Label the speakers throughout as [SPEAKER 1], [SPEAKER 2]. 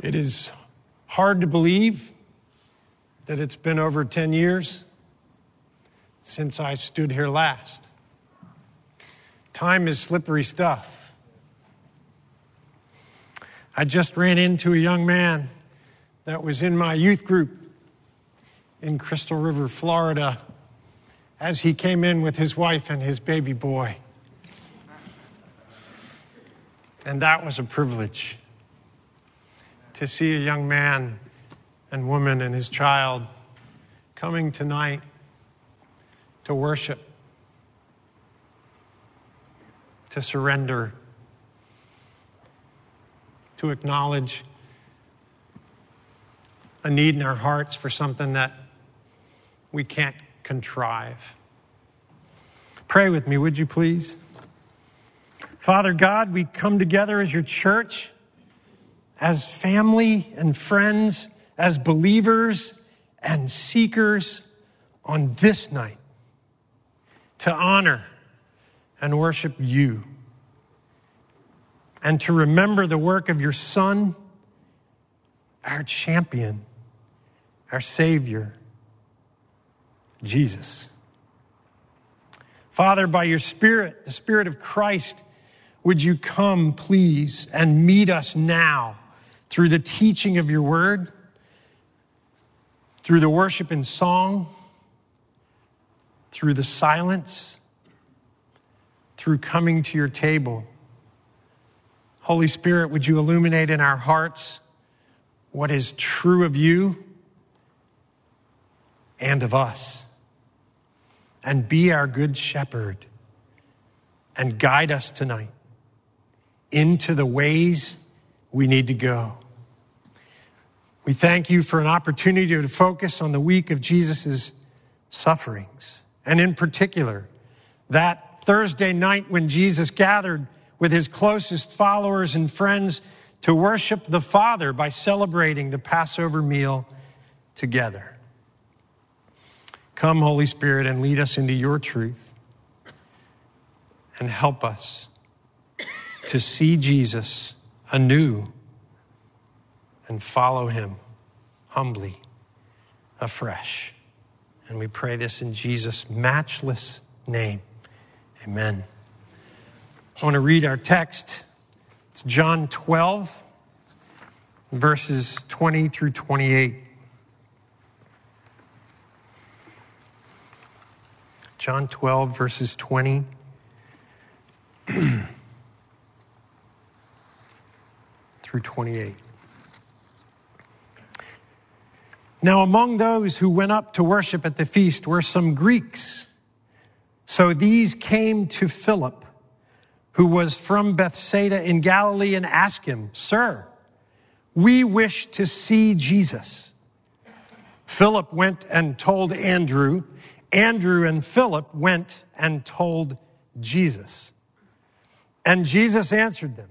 [SPEAKER 1] It is hard to believe that it's been over 10 years since I stood here last. Time is slippery stuff. I just ran into a young man that was in my youth group in Crystal River, Florida, as he came in with his wife and his baby boy. And that was a privilege to see a young man and woman and his child coming tonight to worship, to surrender, to acknowledge a need in our hearts for something that we can't contrive. Pray with me, would you please? Father God, we come together as your church, as family and friends, as believers and seekers on this night to honor and worship you and to remember the work of your Son, our champion, our Savior, Jesus. Father, by your Spirit, the Spirit of Christ, would you come, please, and meet us now through the teaching of your word, through the worship and song, through the silence, through coming to your table. Holy Spirit, would you illuminate in our hearts what is true of you and of us? And be our good shepherd and guide us tonight into the ways we need to go. We thank you for an opportunity to focus on the week of Jesus' sufferings. And in particular, that Thursday night when Jesus gathered with his closest followers and friends to worship the Father by celebrating the Passover meal together. Come, Holy Spirit, and lead us into your truth and help us to see Jesus anew and follow him humbly afresh. And we pray this in Jesus' matchless name. Amen. I want to read our text. It's John 12, verses 20 through 28. John 12, verses 20 through 28. Now, among those who went up to worship at the feast were some Greeks. So these came to Philip, who was from Bethsaida in Galilee, and asked him, Sir, we wish to see Jesus. Philip went and told Andrew. Andrew and Philip went and told Jesus. And Jesus answered them.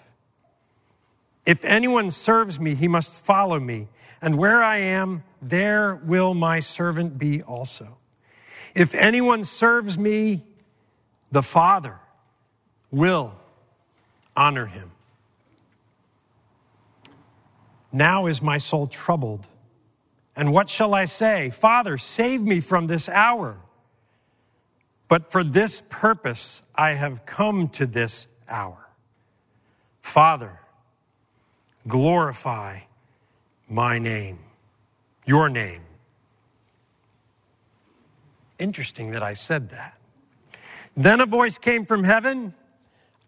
[SPEAKER 1] If anyone serves me, he must follow me, and where I am, there will my servant be also. If anyone serves me, the Father will honor him. Now is my soul troubled. And what shall I say? Father, save me from this hour. But for this purpose I have come to this hour. Father, glorify my name your name. Interesting that I said that. Then a voice came from heaven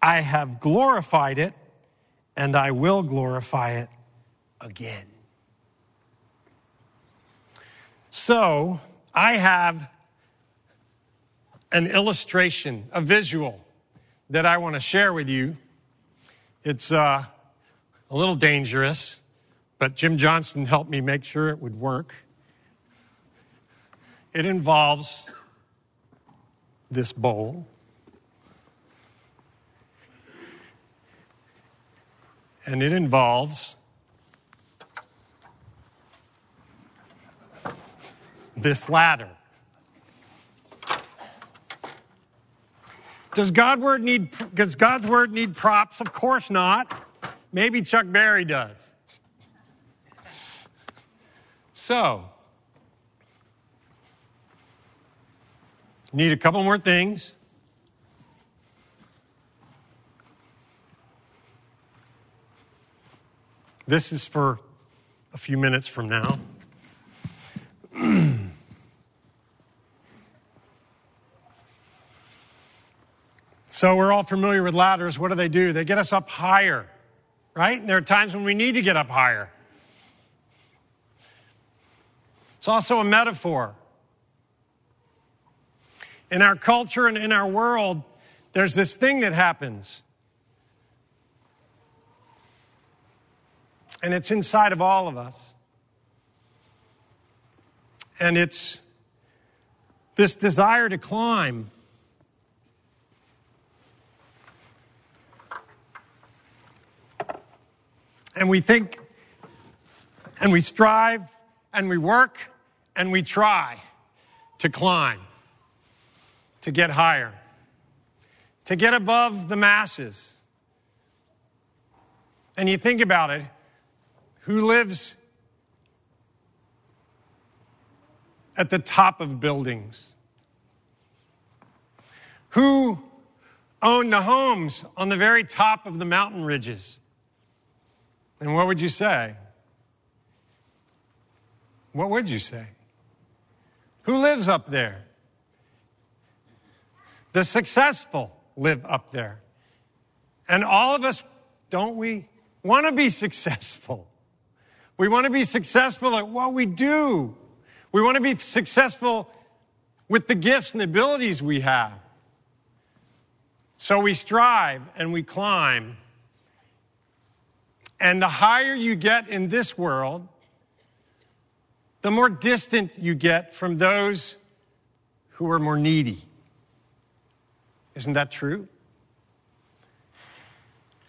[SPEAKER 1] I have glorified it, and I will glorify it again. So, I have an illustration, a visual that I want to share with you. It's uh, a little dangerous but Jim Johnson helped me make sure it would work. it involves this bowl. And it involves this ladder. Does word need does God's word need props? Of course not. Maybe Chuck Berry does. So, need a couple more things. This is for a few minutes from now. so we're all familiar with ladders. What do they do? They get us up higher, right? And there are times when we need to get up higher. It's also a metaphor. In our culture and in our world, there's this thing that happens. And it's inside of all of us. And it's this desire to climb. And we think and we strive and we work and we try to climb, to get higher, to get above the masses. And you think about it who lives at the top of buildings? Who own the homes on the very top of the mountain ridges? And what would you say? What would you say? Who lives up there? The successful live up there. And all of us, don't we, want to be successful? We want to be successful at what we do. We want to be successful with the gifts and abilities we have. So we strive and we climb. And the higher you get in this world, the more distant you get from those who are more needy. Isn't that true?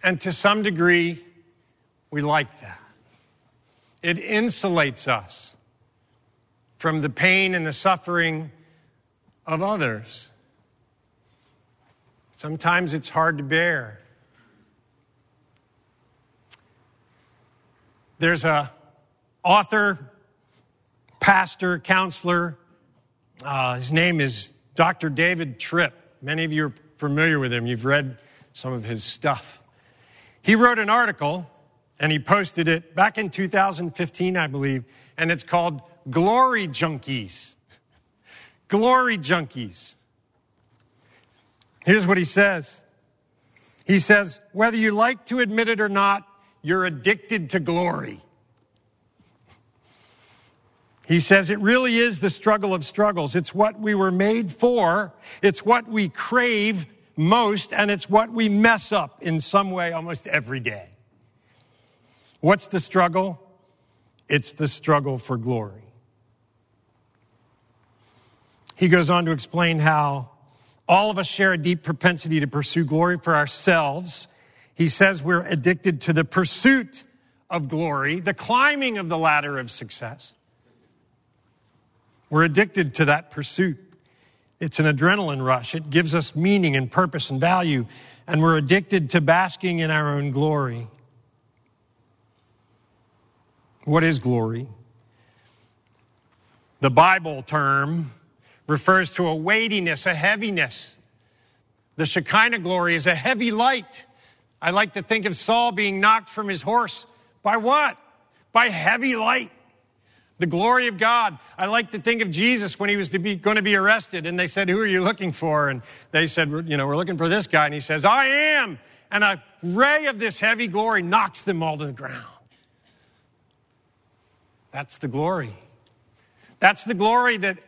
[SPEAKER 1] And to some degree, we like that. It insulates us from the pain and the suffering of others. Sometimes it's hard to bear. There's a author pastor, counselor. Uh, his name is Dr. David Tripp. Many of you are familiar with him. You've read some of his stuff. He wrote an article and he posted it back in 2015, I believe, and it's called Glory Junkies. Glory Junkies. Here's what he says. He says, whether you like to admit it or not, you're addicted to glory. He says it really is the struggle of struggles. It's what we were made for. It's what we crave most, and it's what we mess up in some way almost every day. What's the struggle? It's the struggle for glory. He goes on to explain how all of us share a deep propensity to pursue glory for ourselves. He says we're addicted to the pursuit of glory, the climbing of the ladder of success. We're addicted to that pursuit. It's an adrenaline rush. It gives us meaning and purpose and value, and we're addicted to basking in our own glory. What is glory? The Bible term refers to a weightiness, a heaviness. The Shekinah glory is a heavy light. I like to think of Saul being knocked from his horse by what? By heavy light the glory of God. I like to think of Jesus when he was to be, going to be arrested and they said, who are you looking for? And they said, you know, we're looking for this guy. And he says, I am. And a ray of this heavy glory knocks them all to the ground. That's the glory. That's the glory that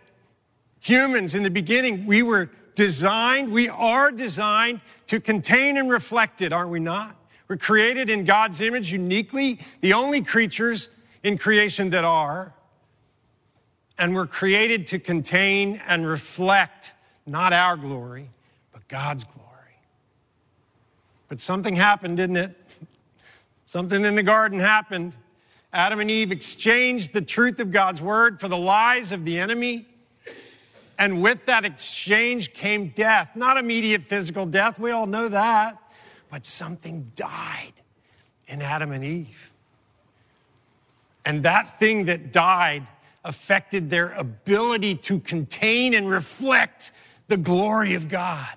[SPEAKER 1] humans in the beginning, we were designed, we are designed to contain and reflect it, aren't we not? We're created in God's image uniquely, the only creatures in creation that are. and we're created to contain and reflect not our glory, but God's glory. But something happened, didn't it? Something in the garden happened. Adam and Eve exchanged the truth of God's word for the lies of the enemy. And with that exchange came death. Not immediate physical death, we all know that, but something died in Adam and Eve. And that thing that died affected their ability to contain and reflect the glory of God.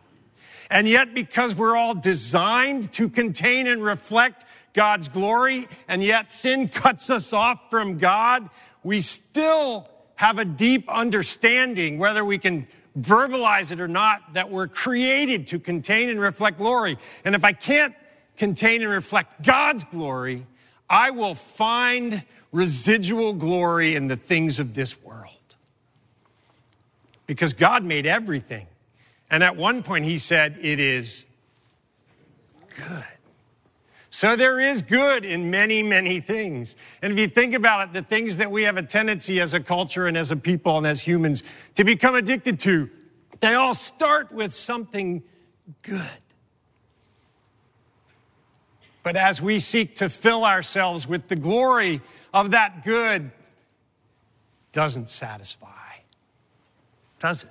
[SPEAKER 1] And yet, because we're all designed to contain and reflect God's glory, and yet sin cuts us off from God, we still have a deep understanding, whether we can verbalize it or not, that we're created to contain and reflect glory. And if I can't contain and reflect God's glory, I will find residual glory in the things of this world. Because God made everything. And at one point he said, It is good. So there is good in many, many things. And if you think about it, the things that we have a tendency as a culture and as a people and as humans to become addicted to, they all start with something good. But as we seek to fill ourselves with the glory of that good, doesn't satisfy, does it?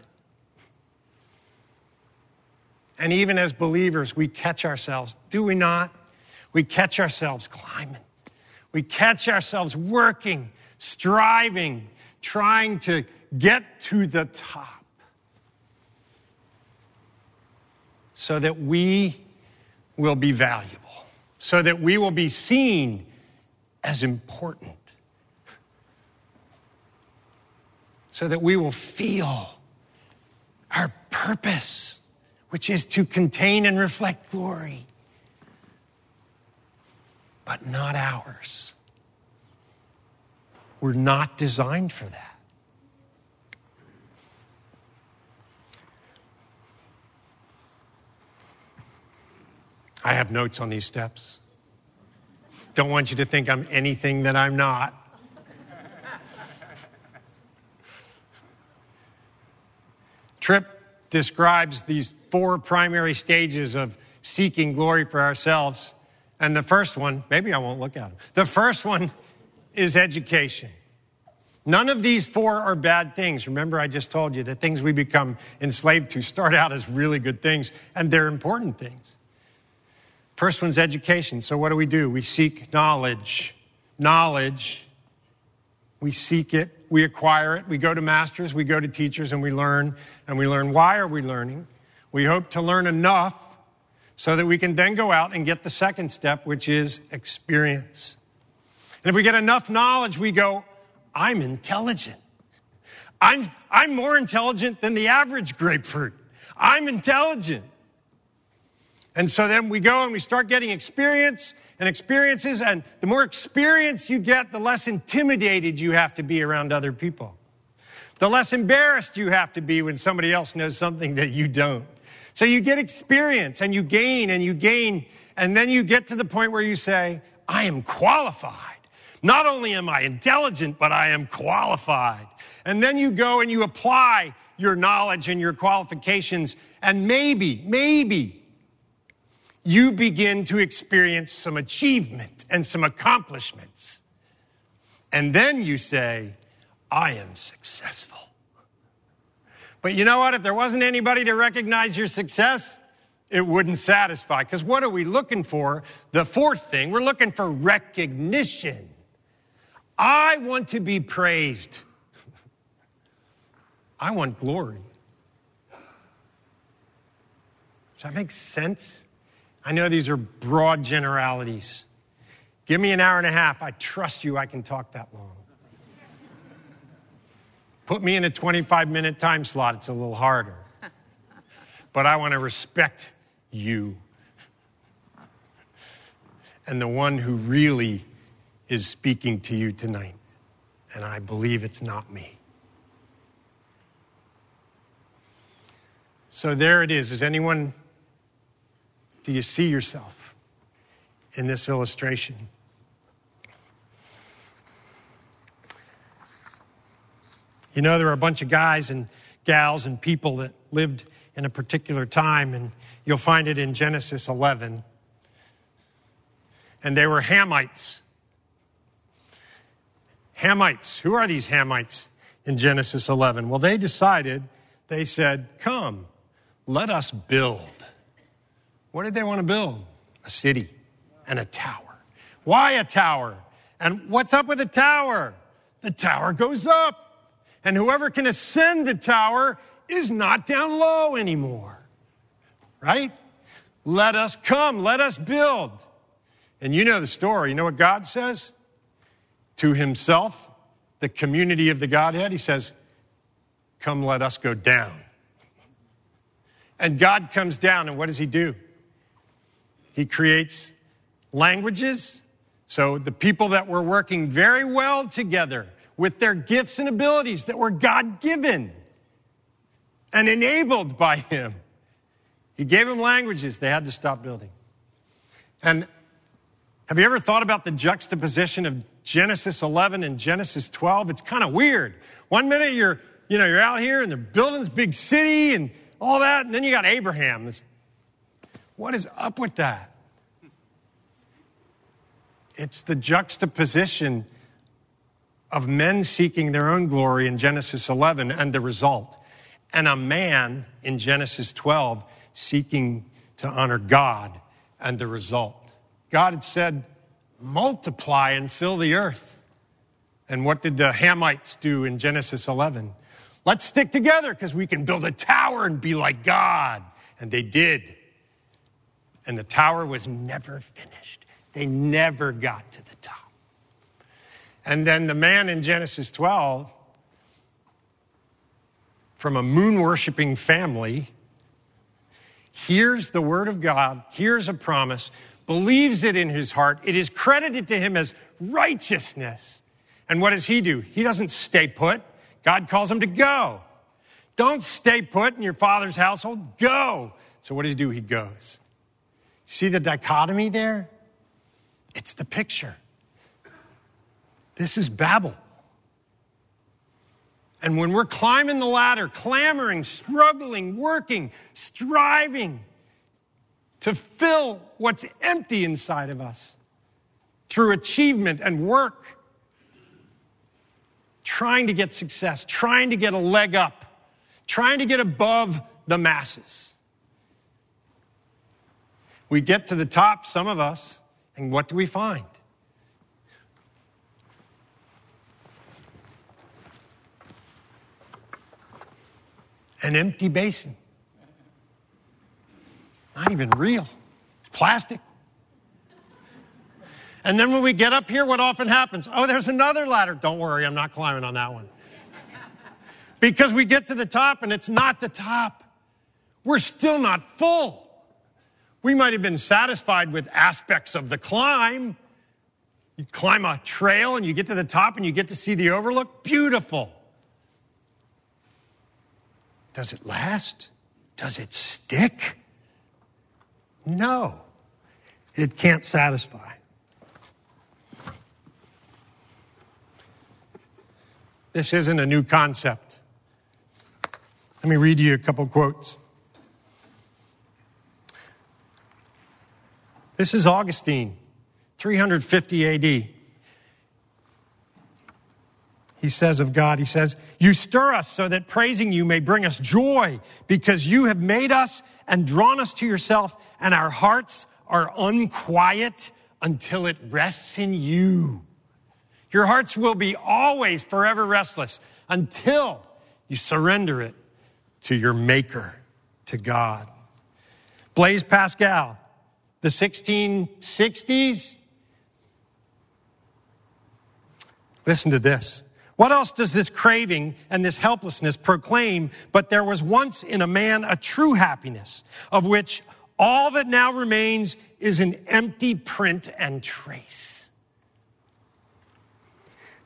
[SPEAKER 1] And even as believers, we catch ourselves, do we not? We catch ourselves climbing. We catch ourselves working, striving, trying to get to the top so that we will be valuable, so that we will be seen as important, so that we will feel our purpose which is to contain and reflect glory, but not ours. We're not designed for that. I have notes on these steps. Don't want you to think I'm anything that I'm not. Tripp describes these four primary stages of seeking glory for ourselves. And the first one, maybe I won't look at them. The first one is education. None of these four are bad things. Remember, I just told you the things we become enslaved to start out as really good things, and they're important things. First one's education. So, what do we do? We seek knowledge. Knowledge. We seek it we acquire it. We go to masters, we go to teachers, and we learn. And we learn why are we learning? We hope to learn enough so that we can then go out and get the second step, which is experience. And if we get enough knowledge, we go, I'm intelligent. I'm, I'm more intelligent than the average grapefruit. I'm intelligent. And so then we go and we start getting experience and experiences. And the more experience you get, the less intimidated you have to be around other people. The less embarrassed you have to be when somebody else knows something that you don't. So you get experience and you gain and you gain. And then you get to the point where you say, I am qualified. Not only am I intelligent, but I am qualified. And then you go and you apply your knowledge and your qualifications. And maybe, maybe you begin to experience some achievement and some accomplishments. And then you say, I am successful. But you know what? If there wasn't anybody to recognize your success, it wouldn't satisfy. Because what are we looking for? The fourth thing, we're looking for recognition. I want to be praised. I want glory. Does that make sense? I know these are broad generalities. Give me an hour and a half. I trust you, I can talk that long. Put me in a 25 minute time slot, it's a little harder. But I want to respect you and the one who really is speaking to you tonight. And I believe it's not me. So there it is. Is anyone do you see yourself in this illustration? You know, there are a bunch of guys and gals and people that lived in a particular time, and you'll find it in Genesis 11. And they were Hamites. Hamites. Who are these Hamites in Genesis 11? Well, they decided, they said, Come, let us build. What did they want to build? A city and a tower. Why a tower? And what's up with a tower? The tower goes up. And whoever can ascend the tower is not down low anymore. Right? Let us come, let us build. And you know the story. You know what God says? To himself, the community of the Godhead, he says, Come, let us go down. And God comes down, and what does he do? He creates languages. So the people that were working very well together with their gifts and abilities that were God given and enabled by Him. He gave them languages. They had to stop building. And have you ever thought about the juxtaposition of Genesis 11 and Genesis 12? It's kind of weird. One minute you're, you know, you're out here and they're building this big city and all that, and then you got Abraham. What is up with that? It's the juxtaposition of men seeking their own glory in Genesis 11 and the result, and a man in Genesis 12 seeking to honor God and the result. God had said, multiply and fill the earth. And what did the Hamites do in Genesis 11? Let's stick together because we can build a tower and be like God. And they did. And the tower was never finished. They never got to the top. And then the man in Genesis 12, from a moon worshiping family, hears the word of God, hears a promise, believes it in his heart. It is credited to him as righteousness. And what does he do? He doesn't stay put. God calls him to go. Don't stay put in your father's household. Go. So what does he do? He goes. See the dichotomy there? It's the picture. This is Babel. And when we're climbing the ladder, clamoring, struggling, working, striving to fill what's empty inside of us through achievement and work, trying to get success, trying to get a leg up, trying to get above the masses. We get to the top, some of us, and what do we find? An empty basin. Not even real, plastic. And then when we get up here, what often happens? Oh, there's another ladder. Don't worry, I'm not climbing on that one. Because we get to the top and it's not the top. We're still not full. We might have been satisfied with aspects of the climb. You climb a trail and you get to the top and you get to see the overlook. Beautiful. Does it last? Does it stick? No, it can't satisfy. This isn't a new concept. Let me read you a couple quotes. This is Augustine, 350 AD he says of God, he says, You stir us so that praising you may bring us joy because you have made us and drawn us to yourself, and our hearts are unquiet until it rests in you. Your hearts will be always forever restless until you surrender it to your Maker, to God. Blaise Pascal, the 1660s. Listen to this. What else does this craving and this helplessness proclaim? But there was once in a man a true happiness, of which all that now remains is an empty print and trace.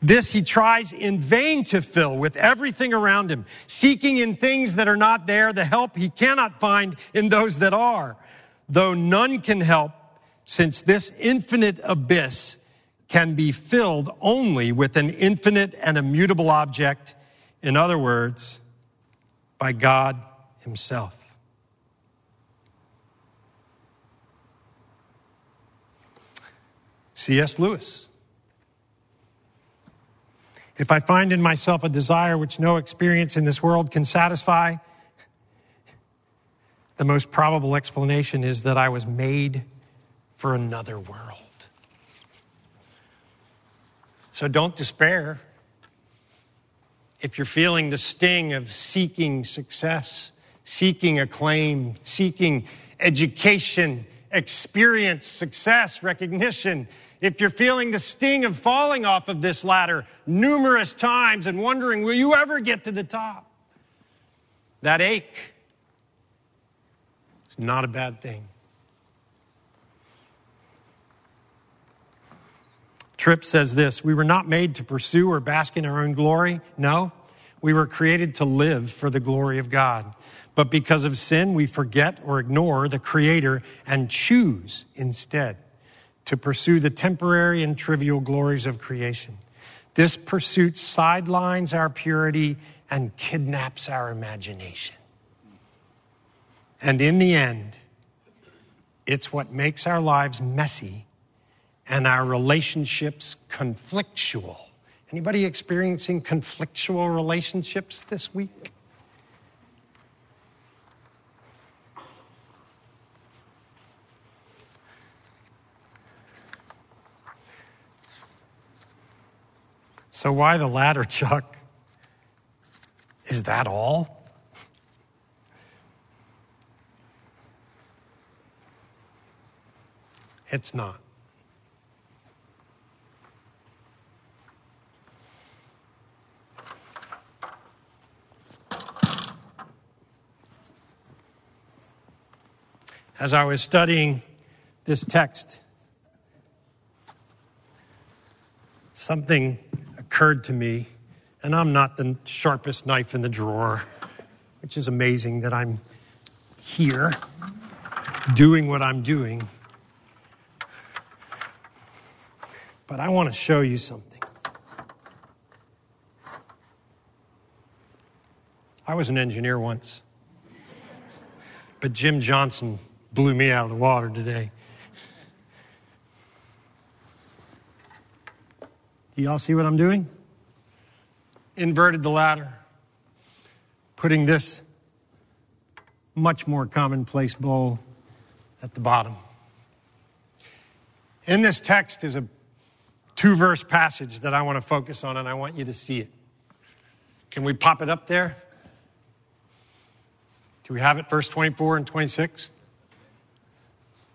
[SPEAKER 1] This he tries in vain to fill with everything around him, seeking in things that are not there the help he cannot find in those that are, though none can help, since this infinite abyss can be filled only with an infinite and immutable object, In other words, by God Himself. C.S. Lewis. If I find in myself a desire which no experience in this world can satisfy, the most probable explanation is that I was made for another world. So don't despair. If you're feeling the sting of seeking success, seeking acclaim, seeking education, experience, success, recognition, if you're feeling the sting of falling off of this ladder numerous times and wondering, will you ever get to the top? That ache is not a bad thing. Tripp says this We were not made to pursue or bask in our own glory. No, we were created to live for the glory of God. But because of sin, we forget or ignore the Creator and choose instead to pursue the temporary and trivial glories of creation. This pursuit sidelines our purity and kidnaps our imagination. And in the end, it's what makes our lives messy and our relationships conflictual. Anybody experiencing conflictual relationships this week? So, why the ladder, Chuck? Is that all? It's not. As I was studying this text, something occurred to me, and I'm not the sharpest knife in the drawer, which is amazing that I'm here doing what I'm doing. But I want to show you something. I was an engineer once, but Jim Johnson blew me out of the water today. Do y'all see what I'm doing? Inverted the ladder, putting this much more commonplace bowl at the bottom. In this text is a two verse passage that I want to focus on, and I want you to see it. Can we pop it up there? Do we have it, verse 24 and 26?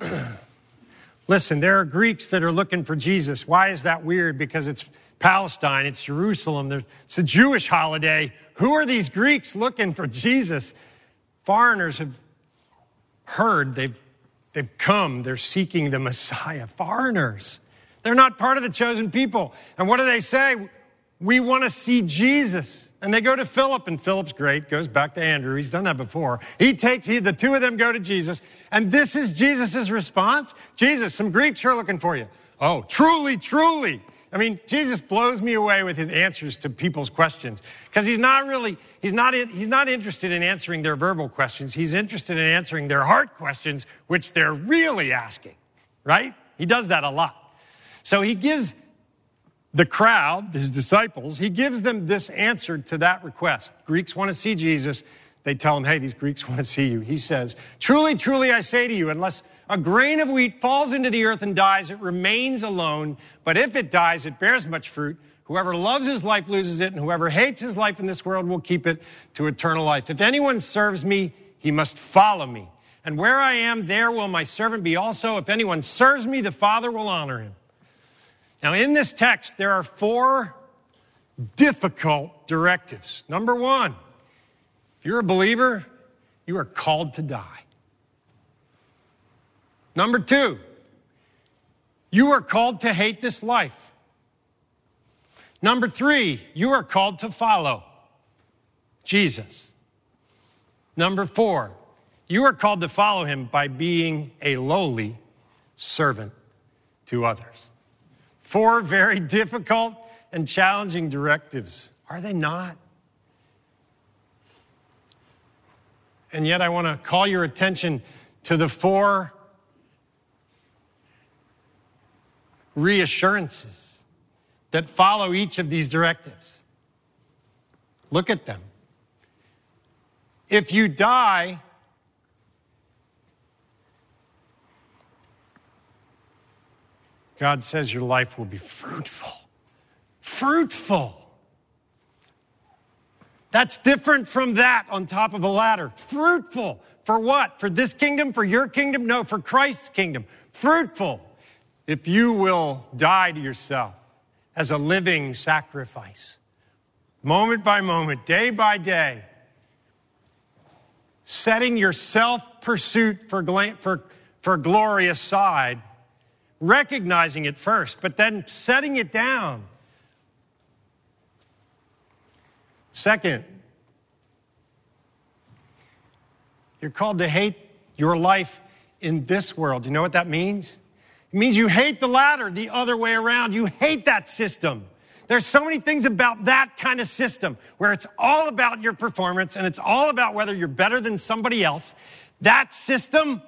[SPEAKER 1] Listen, there are Greeks that are looking for Jesus. Why is that weird? Because it's Palestine, it's Jerusalem, it's a Jewish holiday. Who are these Greeks looking for Jesus? Foreigners have heard, they've, they've come, they're seeking the Messiah. Foreigners. They're not part of the chosen people. And what do they say? We want to see Jesus. And they go to Philip, and Philip's great, goes back to Andrew. He's done that before. He takes, he, the two of them go to Jesus, and this is Jesus' response. Jesus, some Greeks are looking for you. Oh, truly, truly. I mean, Jesus blows me away with his answers to people's questions because he's not really, he's not, he's not interested in answering their verbal questions. He's interested in answering their heart questions, which they're really asking, right? He does that a lot. So he gives the crowd, his disciples, he gives them this answer to that request. Greeks want to see Jesus. They tell him, hey, these Greeks want to see you. He says, truly, truly, I say to you, unless a grain of wheat falls into the earth and dies, it remains alone. But if it dies, it bears much fruit. Whoever loves his life loses it, and whoever hates his life in this world will keep it to eternal life. If anyone serves me, he must follow me. And where I am, there will my servant be also. If anyone serves me, the Father will honor him. Now, in this text, there are four difficult directives. Number one, if you're a believer, you are called to die. Number two, you are called to hate this life. Number three, you are called to follow Jesus. Number four, you are called to follow him by being a lowly servant to others. Four very difficult and challenging directives, are they not? And yet, I want to call your attention to the four reassurances that follow each of these directives. Look at them. If you die, God says your life will be fruitful. Fruitful. That's different from that on top of a ladder. Fruitful. For what? For this kingdom? For your kingdom? No, for Christ's kingdom. Fruitful. If you will die to yourself as a living sacrifice, moment by moment, day by day, setting your self pursuit for, for, for glory aside, recognizing it first, but then setting it down Second, you're called to hate your life in this world. You know what that means? It means you hate the ladder the other way around. You hate that system. There's so many things about that kind of system where it's all about your performance and it's all about whether you're better than somebody else. That system,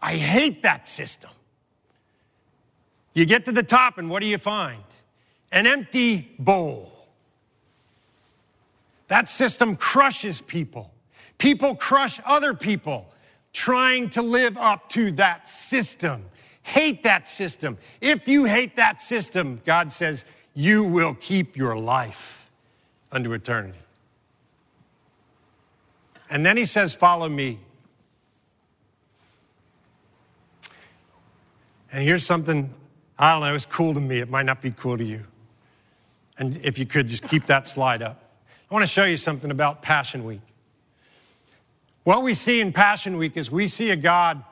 [SPEAKER 1] I hate that system. You get to the top and what do you find? An empty bowl. That system crushes people. People crush other people trying to live up to that system. Hate that system. If you hate that system, God says, you will keep your life unto eternity. And then he says, Follow me. And here's something, I don't know, it's cool to me. It might not be cool to you. And if you could just keep that slide up. I want to show you something about Passion Week. What we see in Passion Week is we see a God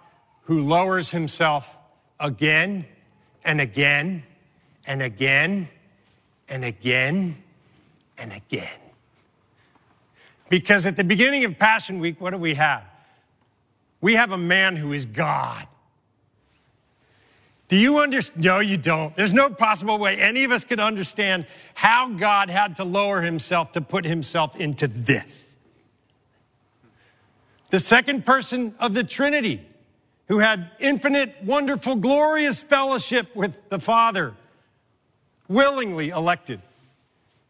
[SPEAKER 1] who lowers himself again and again and again and again and again. Because at the beginning of Passion Week, what do we have? We have a man who is God. Do you understand? No, you don't. There's no possible way any of us could understand how God had to lower himself to put himself into this. The second person of the Trinity, who had infinite, wonderful, glorious fellowship with the Father, willingly elected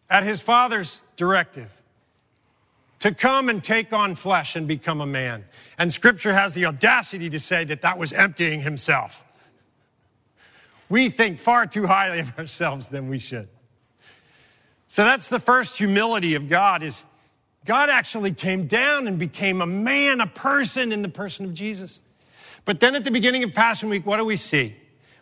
[SPEAKER 1] at his Father's directive to come and take on flesh and become a man. And scripture has the audacity to say that that was emptying himself. We think far too highly of ourselves than we should. So that's the first humility of God is God actually came down and became a man, a person in the person of Jesus. But then at the beginning of Passion Week, what do we see?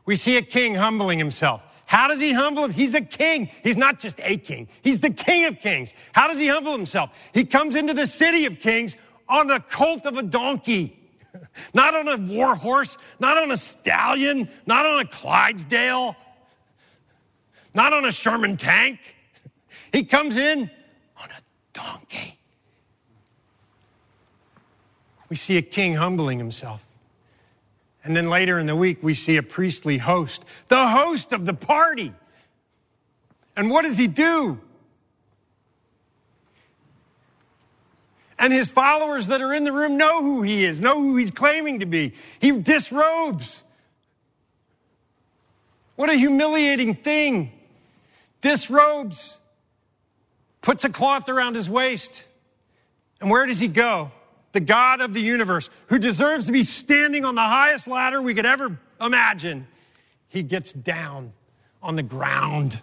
[SPEAKER 1] We see a king humbling himself. How does he humble him? He's a king. He's not just a king. He's the king of kings. How does he humble himself? He comes into the city of kings on the colt of a donkey. Not on a war horse, not on a stallion, not on a Clydesdale, not on a Sherman tank. He comes in on a donkey. We see a king humbling himself. And then later in the week, we see a priestly host, the host of the party. And what does he do? And his followers that are in the room know who he is, know who he's claiming to be. He disrobes. What a humiliating thing. Disrobes, puts a cloth around his waist. And where does he go? The God of the universe, who deserves to be standing on the highest ladder we could ever imagine, he gets down on the ground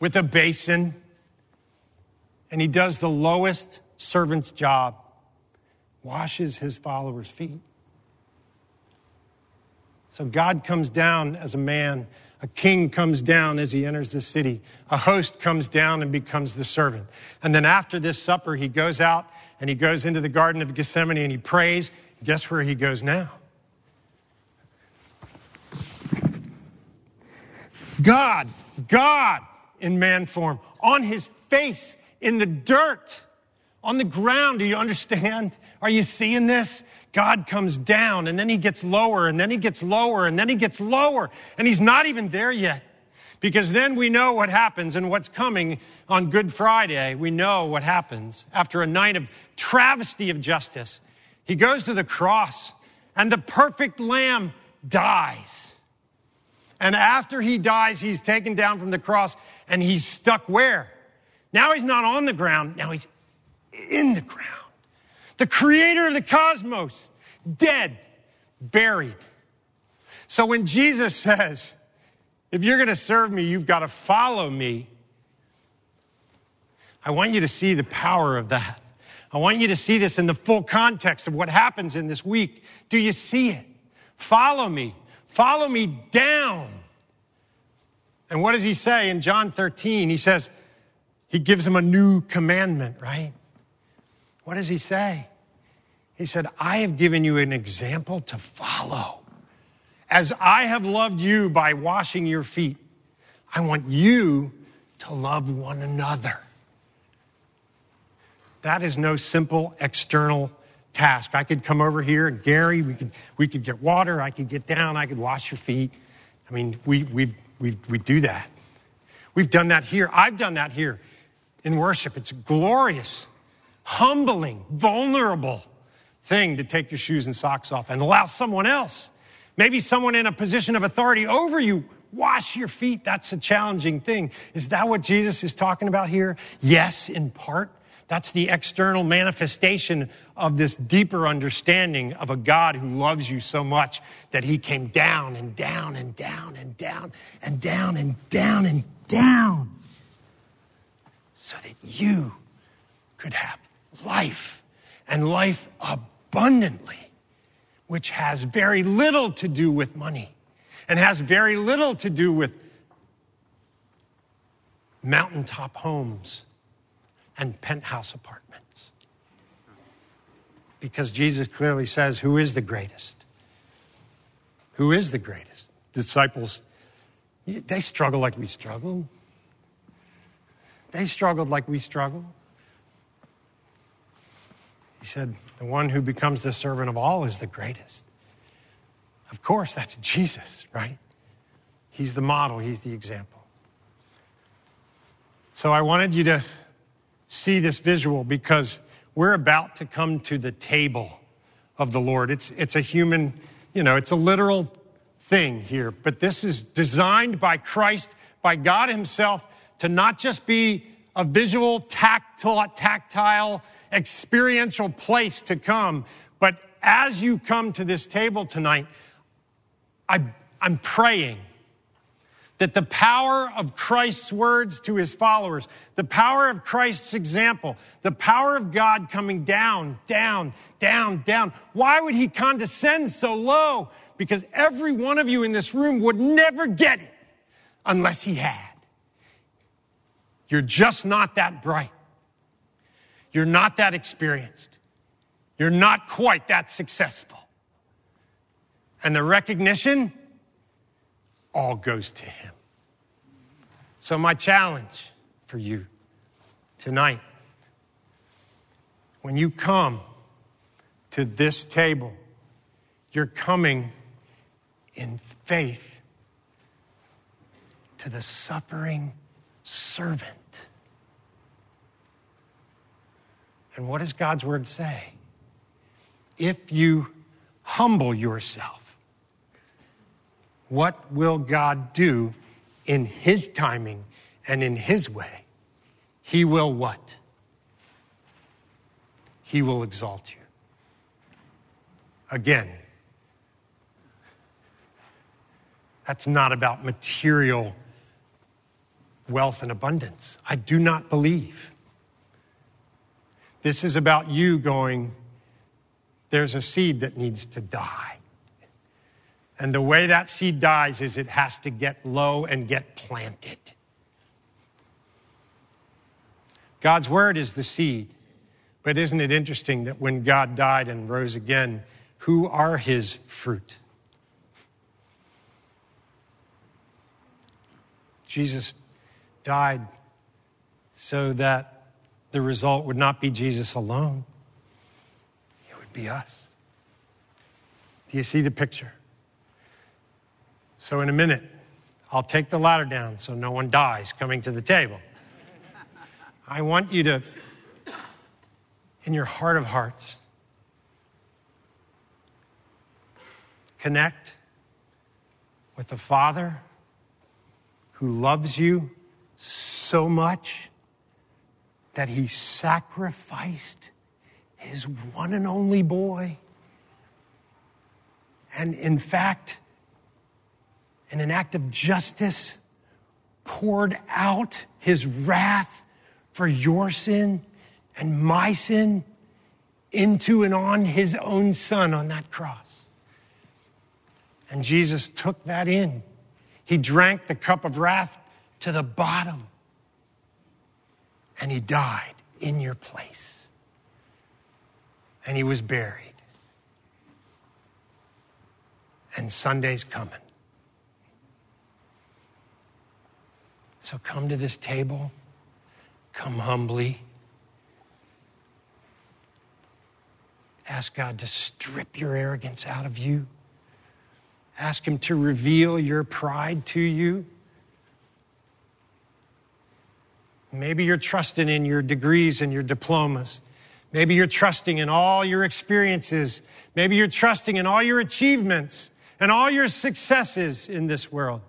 [SPEAKER 1] with a basin and he does the lowest servant's job, washes his followers' feet. So God comes down as a man. A king comes down as he enters the city. A host comes down and becomes the servant. And then after this supper, he goes out and he goes into the Garden of Gethsemane and he prays. Guess where he goes now? God, God in man form, on his face in the dirt on the ground. Do you understand? Are you seeing this? God comes down and then he gets lower and then he gets lower and then he gets lower and he's not even there yet Because then we know what happens and what's coming on Good Friday. We know what happens after a night of travesty of justice. He goes to the cross and the perfect lamb dies. And after he dies, he's taken down from the cross and he's stuck where? Now he's not on the ground, now he's in the ground. The creator of the cosmos, dead, buried. So when Jesus says, if you're going to serve me, you've got to follow me, I want you to see the power of that. I want you to see this in the full context of what happens in this week. Do you see it? Follow me. Follow me down. And what does he say in John 13? He says, he gives him a new commandment, right? What does he say? He said, I have given you an example to follow. As I have loved you by washing your feet, I want you to love one another. That is no simple external task. I could come over here and Gary, we could, we could get water, I could get down, I could wash your feet. I mean, we, we, we, we do that. We've done that here. I've done that here in worship. It's glorious, humbling, vulnerable thing to take your shoes and socks off and allow someone else, maybe someone in a position of authority over you, wash your feet. That's a challenging thing. Is that what Jesus is talking about here? Yes, in part. That's the external manifestation of this deeper understanding of a God who loves you so much that he came down and down and down and down and down and down and down so that you could have life and life abundantly, which has very little to do with money and has very little to do with mountaintop homes and penthouse apartments. Because Jesus clearly says, Who is the greatest? Who is the greatest? Disciples, they struggle like we struggle. They struggled like we struggle. He said, The one who becomes the servant of all is the greatest. Of course, that's Jesus, right? He's the model, he's the example. So I wanted you to see this visual because we're about to come to the table of the Lord. It's, it's a human, you know, it's a literal thing here, but this is designed by Christ, by God Himself, to not just be a visual, tactile, tactile, experiential place to come, but as you come to this table tonight, I, I'm praying that the power of Christ's words to his followers, the power of Christ's example, the power of God coming down, down, down, down. Why would he condescend so low? Because every one of you in this room would never get it unless he had. You're just not that bright. You're not that experienced. You're not quite that successful. And the recognition, all goes to Him. So, my challenge for you tonight when you come to this table, you're coming in faith to the suffering servant. And what does God's word say? If you humble yourself, what will God do in His timing and in His way? He will what? He will exalt you. Again, that's not about material wealth and abundance. I do not believe. This is about you going, there's a seed that needs to die. And the way that seed dies is it has to get low and get planted. God's word is the seed. But isn't it interesting that when God died and rose again, who are his fruit? Jesus died so that the result would not be Jesus alone, it would be us. Do you see the picture? So, in a minute, I'll take the ladder down so no one dies coming to the table. I want you to, in your heart of hearts, connect with the Father who loves you so much that he sacrificed his one and only boy. And in fact, in an act of justice, poured out his wrath for your sin and my sin into and on his own son on that cross. And Jesus took that in. He drank the cup of wrath to the bottom. And he died in your place. And he was buried. And Sunday's coming. So come to this table, come humbly. Ask God to strip your arrogance out of you. Ask Him to reveal your pride to you. Maybe you're trusting in your degrees and your diplomas. Maybe you're trusting in all your experiences. Maybe you're trusting in all your achievements and all your successes in this world.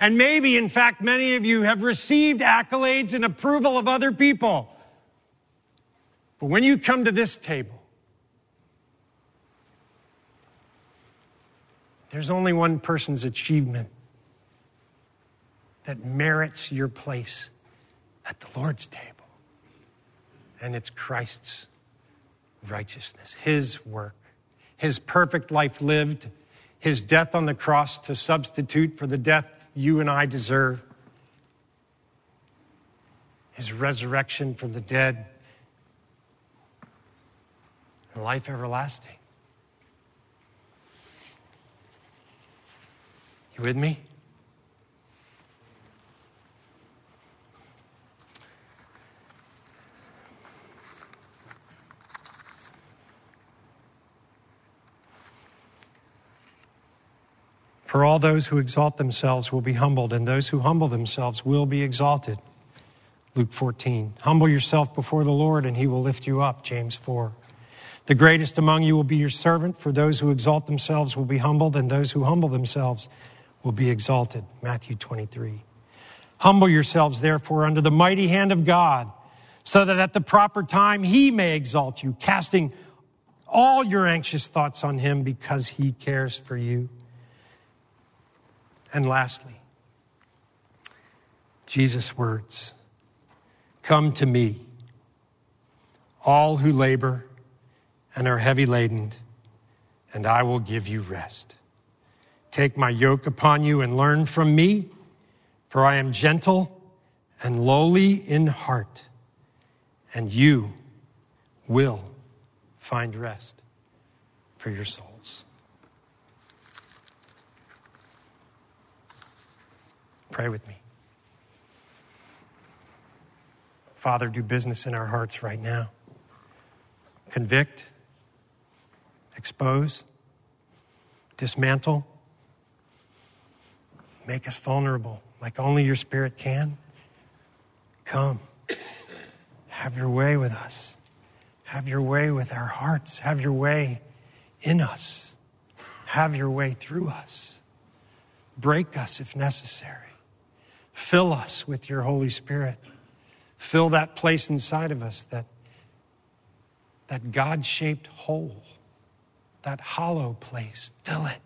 [SPEAKER 1] And maybe, in fact, many of you have received accolades and approval of other people. But when you come to this table, there's only one person's achievement that merits your place at the Lord's table. And it's Christ's righteousness, His work, His perfect life lived, His death on the cross to substitute for the death you and I deserve, His resurrection from the dead, and life everlasting. You with me? For all those who exalt themselves will be humbled, and those who humble themselves will be exalted. Luke 14. Humble yourself before the Lord, and he will lift you up. James 4. The greatest among you will be your servant, for those who exalt themselves will be humbled, and those who humble themselves will be exalted. Matthew 23. Humble yourselves, therefore, under the mighty hand of God, so that at the proper time he may exalt you, casting all your anxious thoughts on him because he cares for you. And lastly, Jesus' words Come to me, all who labor and are heavy laden, and I will give you rest. Take my yoke upon you and learn from me, for I am gentle and lowly in heart, and you will find rest for your souls. Pray with me. Father, do business in our hearts right now. Convict, expose, dismantle, make us vulnerable like only your Spirit can. Come, have your way with us. Have your way with our hearts. Have your way in us. Have your way through us. Break us if necessary. Fill us with your Holy Spirit. Fill that place inside of us that, that God shaped hole, that hollow place. Fill it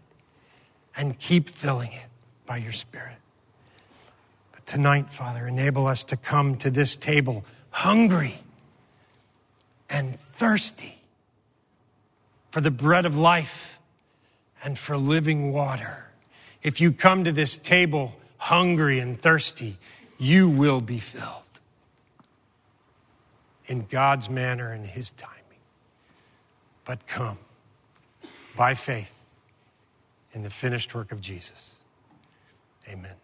[SPEAKER 1] and keep filling it by your Spirit. But tonight, Father, enable us to come to this table hungry and thirsty for the bread of life and for living water. If you come to this table hungry and thirsty, you will be filled in God's manner and His timing. But come by faith in the finished work of Jesus. Amen.